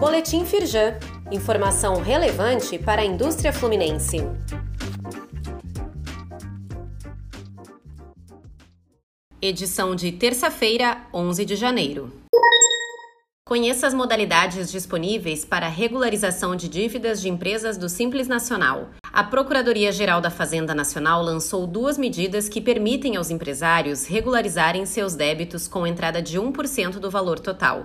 Boletim Firjan. Informação relevante para a indústria fluminense. Edição de terça-feira, 11 de janeiro. Conheça as modalidades disponíveis para regularização de dívidas de empresas do Simples Nacional. A Procuradoria-Geral da Fazenda Nacional lançou duas medidas que permitem aos empresários regularizarem seus débitos com entrada de 1% do valor total.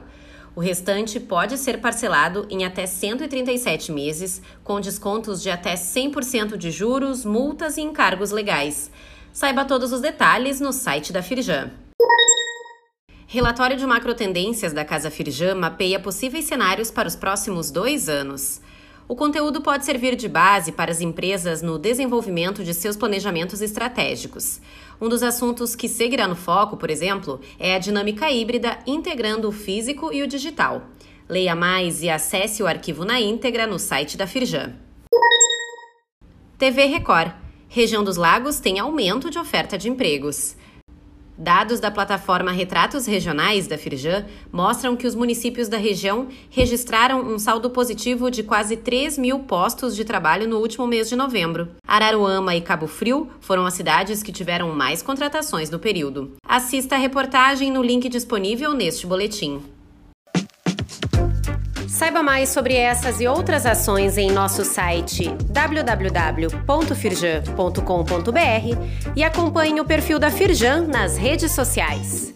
O restante pode ser parcelado em até 137 meses, com descontos de até 100% de juros, multas e encargos legais. Saiba todos os detalhes no site da Firjan. Relatório de macrotendências da Casa Firjan mapeia possíveis cenários para os próximos dois anos. O conteúdo pode servir de base para as empresas no desenvolvimento de seus planejamentos estratégicos. Um dos assuntos que seguirá no foco, por exemplo, é a dinâmica híbrida integrando o físico e o digital. Leia mais e acesse o arquivo na íntegra no site da Firjan. TV Record. Região dos Lagos tem aumento de oferta de empregos. Dados da plataforma Retratos Regionais da Firjan mostram que os municípios da região registraram um saldo positivo de quase 3 mil postos de trabalho no último mês de novembro. Araruama e Cabo Frio foram as cidades que tiveram mais contratações no período. Assista a reportagem no link disponível neste boletim. Saiba mais sobre essas e outras ações em nosso site www.firjan.com.br e acompanhe o perfil da Firjan nas redes sociais.